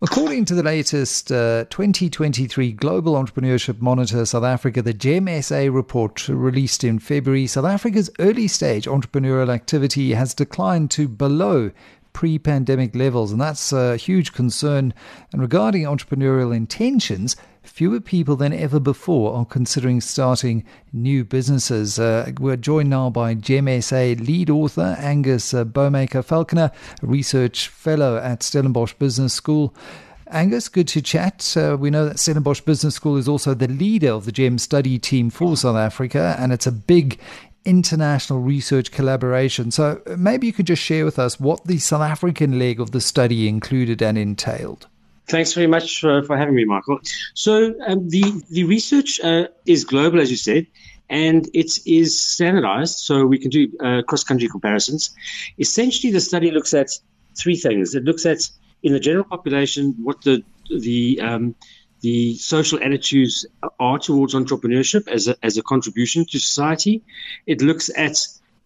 According to the latest uh, 2023 Global Entrepreneurship Monitor South Africa, the GEM-SA report released in February, South Africa's early stage entrepreneurial activity has declined to below pre pandemic levels, and that's a huge concern. And regarding entrepreneurial intentions, fewer people than ever before are considering starting new businesses. Uh, we're joined now by GEM-SA lead author Angus uh, Bowmaker Falconer, research fellow at Stellenbosch Business School. Angus, good to chat. Uh, we know that Stellenbosch Business School is also the leader of the GEM study team for South Africa, and it's a big international research collaboration. So maybe you could just share with us what the South African leg of the study included and entailed. Thanks very much for, for having me, Michael. So um, the the research uh, is global, as you said, and it is standardized, so we can do uh, cross country comparisons. Essentially, the study looks at three things. It looks at in the general population what the the um, the social attitudes are towards entrepreneurship as a, as a contribution to society. It looks at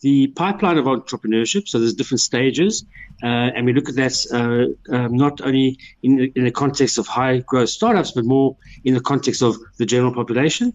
the pipeline of entrepreneurship. So there's different stages, uh, and we look at that uh, um, not only in in the context of high growth startups, but more in the context of the general population.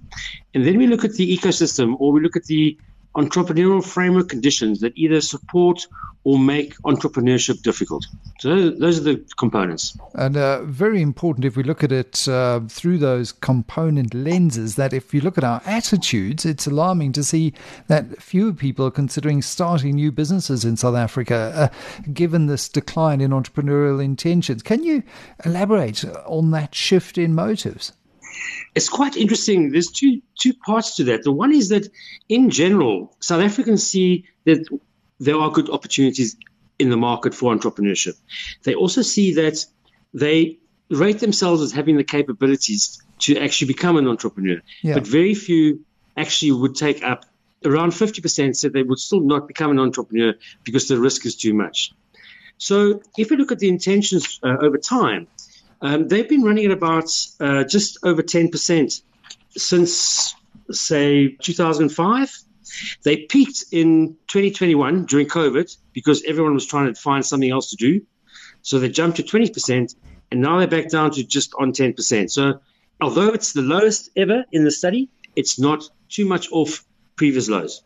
And then we look at the ecosystem, or we look at the entrepreneurial framework conditions that either support or make entrepreneurship difficult. So those are the components. And uh, very important if we look at it uh, through those component lenses, that if you look at our attitudes, it's alarming to see that fewer people are considering starting new businesses in South Africa, uh, given this decline in entrepreneurial intentions. Can you elaborate on that shift in motives? It's quite interesting. There's two two parts to that. The one is that, in general, South Africans see that there are good opportunities in the market for entrepreneurship. They also see that they rate themselves as having the capabilities to actually become an entrepreneur, yeah. but very few actually would take up. Around 50% said they would still not become an entrepreneur because the risk is too much. So, if we look at the intentions uh, over time, um, they've been running at about uh, just over 10% since, say, 2005. They peaked in 2021 during COVID because everyone was trying to find something else to do. So they jumped to 20%, and now they're back down to just on 10%. So although it's the lowest ever in the study, it's not too much off previous lows.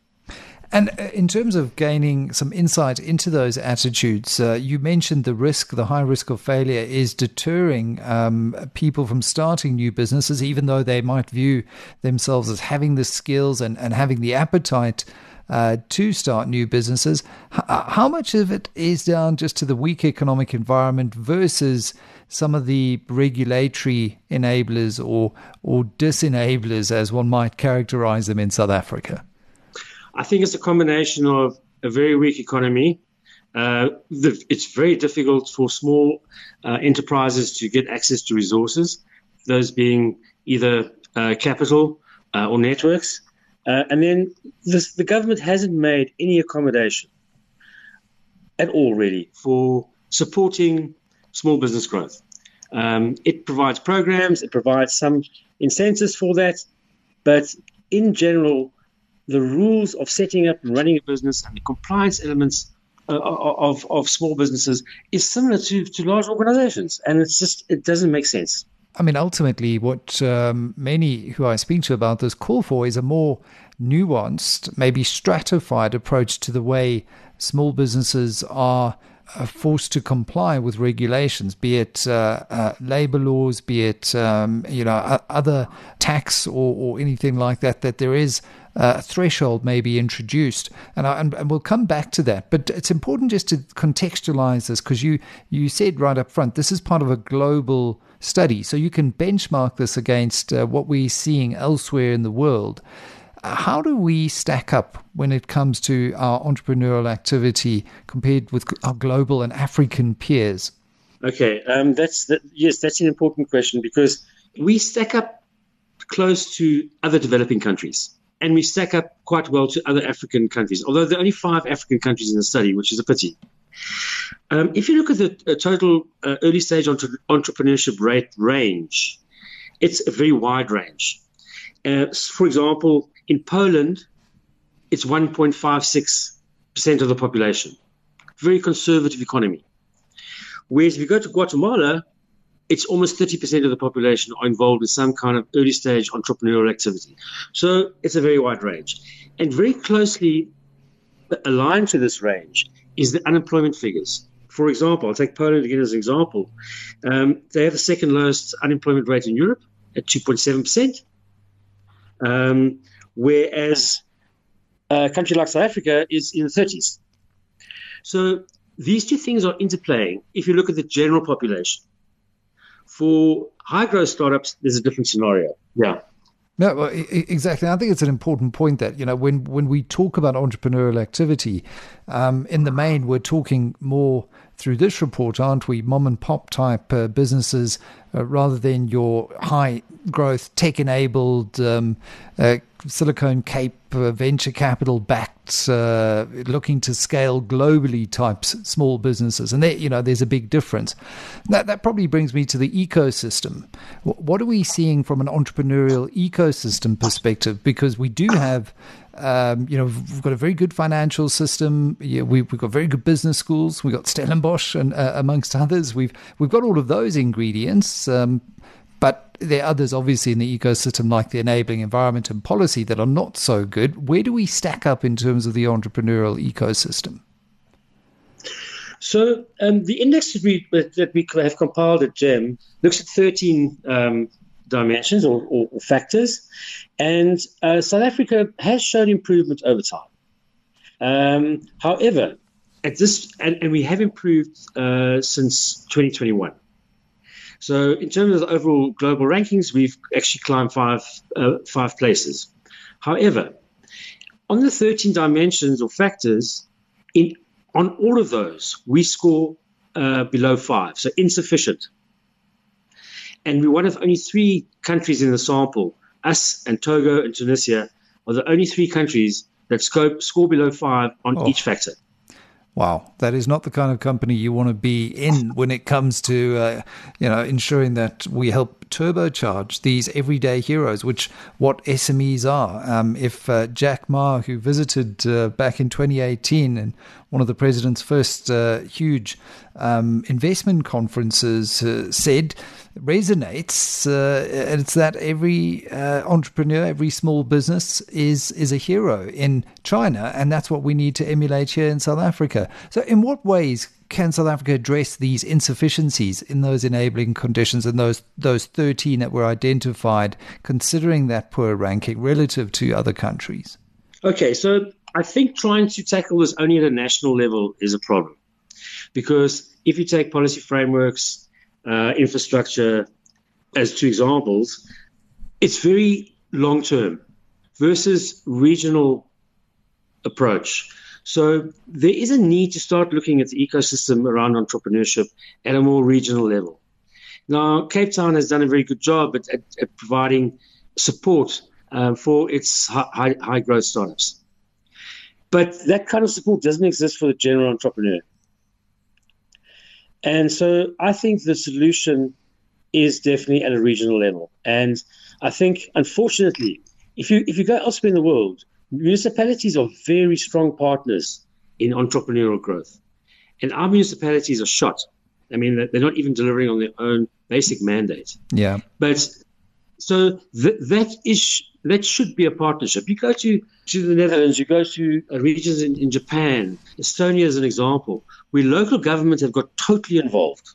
And uh, in terms of gaining some insight into those attitudes, uh, you mentioned the risk, the high risk of failure is deterring um, people from starting new businesses, even though they might view themselves as having the skills and, and having the appetite. Uh, to start new businesses, H- uh, how much of it is down just to the weak economic environment versus some of the regulatory enablers or or disenablers, as one might characterize them in South Africa? I think it's a combination of a very weak economy. Uh, the, it's very difficult for small uh, enterprises to get access to resources, those being either uh, capital uh, or networks. Uh, and then this, the government hasn't made any accommodation at all, really, for supporting small business growth. Um, it provides programs, it provides some incentives for that, but in general, the rules of setting up and running a business and the compliance elements uh, of, of small businesses is similar to, to large organizations. And it's just, it doesn't make sense. I mean, ultimately, what um, many who I speak to about this call for is a more nuanced, maybe stratified approach to the way small businesses are uh, forced to comply with regulations, be it uh, uh, labor laws, be it um, you know other tax or, or anything like that. That there is a threshold may be introduced, and, I, and, and we'll come back to that. But it's important just to contextualize this because you you said right up front this is part of a global study, so you can benchmark this against uh, what we're seeing elsewhere in the world. How do we stack up when it comes to our entrepreneurial activity compared with our global and African peers? Okay, um, that's that, yes, that's an important question because we stack up close to other developing countries and we stack up quite well to other African countries, although there are only five African countries in the study, which is a pity. Um, if you look at the uh, total uh, early stage entre- entrepreneurship rate range, it's a very wide range. Uh, for example, in Poland, it's 1.56% of the population, very conservative economy. Whereas if you go to Guatemala, it's almost 30% of the population are involved in some kind of early stage entrepreneurial activity. So it's a very wide range. And very closely aligned to this range is the unemployment figures. For example, I'll take Poland again as an example. Um, they have the second lowest unemployment rate in Europe at 2.7%, um, whereas a country like South Africa is in the 30s. So these two things are interplaying if you look at the general population. For high growth startups, there's a different scenario. Yeah. No, exactly. I think it's an important point that you know when when we talk about entrepreneurial activity, um, in the main, we're talking more through this report, aren't we? Mom and pop type uh, businesses uh, rather than your high growth, tech enabled, um, uh, Silicon Cape uh, venture capital backed, uh, looking to scale globally types small businesses. And there, you know, there's a big difference. That, that probably brings me to the ecosystem. What are we seeing from an entrepreneurial ecosystem perspective? Because we do have um, you know, we've got a very good financial system. Yeah, we, have got very good business schools. We've got Stellenbosch and uh, amongst others. We've we've got all of those ingredients. Um, but there are others, obviously, in the ecosystem, like the enabling environment and policy, that are not so good. Where do we stack up in terms of the entrepreneurial ecosystem? So um, the index that we that we have compiled at GEM looks at 13 um, dimensions or, or, or factors. And uh, South Africa has shown improvement over time. Um, however, at this, and, and we have improved uh, since 2021. So, in terms of the overall global rankings, we've actually climbed five uh, five places. However, on the 13 dimensions or factors, in on all of those, we score uh, below five, so insufficient. And we're one of only three countries in the sample, us and Togo and Tunisia, are the only three countries that scope, score below five on oh. each factor. Wow, that is not the kind of company you want to be in when it comes to, uh, you know, ensuring that we help turbocharge these everyday heroes, which what SMEs are. Um, if uh, Jack Ma, who visited uh, back in 2018 and one of the president's first uh, huge um, investment conferences, uh, said resonates, uh, it's that every uh, entrepreneur, every small business is is a hero in China, and that's what we need to emulate here in South Africa. So, in what ways can South Africa address these insufficiencies in those enabling conditions and those those 13 that were identified, considering that poor ranking relative to other countries? Okay, so I think trying to tackle this only at a national level is a problem, because if you take policy frameworks uh, infrastructure as two examples, it's very long term versus regional approach. So there is a need to start looking at the ecosystem around entrepreneurship at a more regional level. Now, Cape Town has done a very good job at, at, at providing support uh, for its high, high growth startups. But that kind of support doesn't exist for the general entrepreneur. And so I think the solution is definitely at a regional level. And I think, unfortunately, if you if you go elsewhere in the world, municipalities are very strong partners in entrepreneurial growth, and our municipalities are shot. I mean, they're not even delivering on their own basic mandate. Yeah. But so th- that is that should be a partnership. You go to, to the Netherlands, you go to regions in, in Japan, Estonia as an example, where local governments have got totally involved,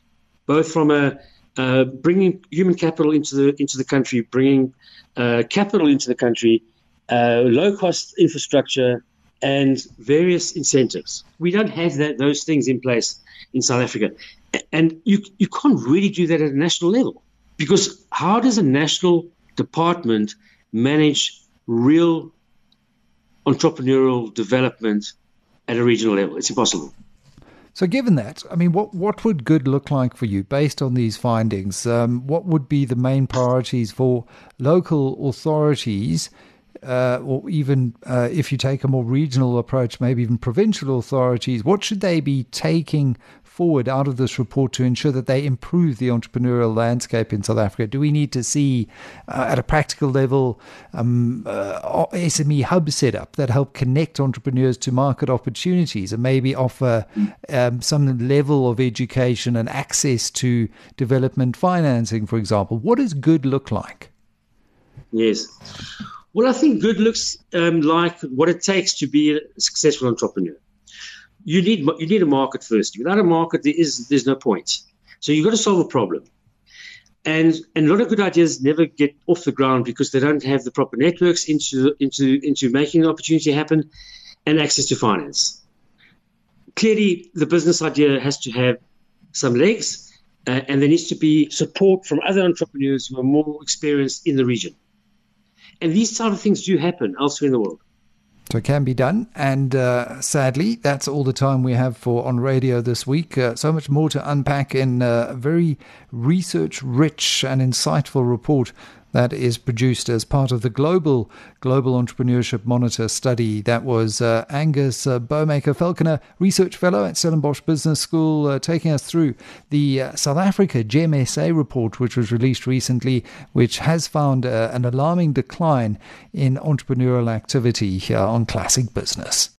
both from a uh, bringing human capital into the into the country, bringing uh, capital into the country, uh, low cost infrastructure, and various incentives. We don't have that those things in place in South Africa, and you you can't really do that at a national level because how does a national department manage real entrepreneurial development at a regional level. It's impossible. So, given that, I mean, what, what would good look like for you based on these findings? Um, what would be the main priorities for local authorities, uh, or even uh, if you take a more regional approach, maybe even provincial authorities? What should they be taking forward out of this report to ensure that they improve the entrepreneurial landscape in South Africa? Do we need to see, uh, at a practical level, um, uh, SME hub set up that help connect entrepreneurs to market opportunities and maybe offer um, some level of education and access to development financing, for example? What does good look like? Yes. Well, I think good looks um, like what it takes to be a successful entrepreneur. You need you need a market first. Without a market, there is there's no point. So you've got to solve a problem. And and a lot of good ideas never get off the ground because they don't have the proper networks into into into making the opportunity happen, and access to finance. Clearly, the business idea has to have some legs, uh, and there needs to be support from other entrepreneurs who are more experienced in the region. And these type of things do happen elsewhere in the world. So it can be done. And uh, sadly, that's all the time we have for On Radio this week. Uh, so much more to unpack in a very research rich and insightful report that is produced as part of the global global entrepreneurship monitor study. That was uh, Angus uh, Bowmaker Falconer, research fellow at Stellenbosch Business School, uh, taking us through the uh, South Africa GEMSA report, which was released recently, which has found uh, an alarming decline in entrepreneurial activity here on Classic Business.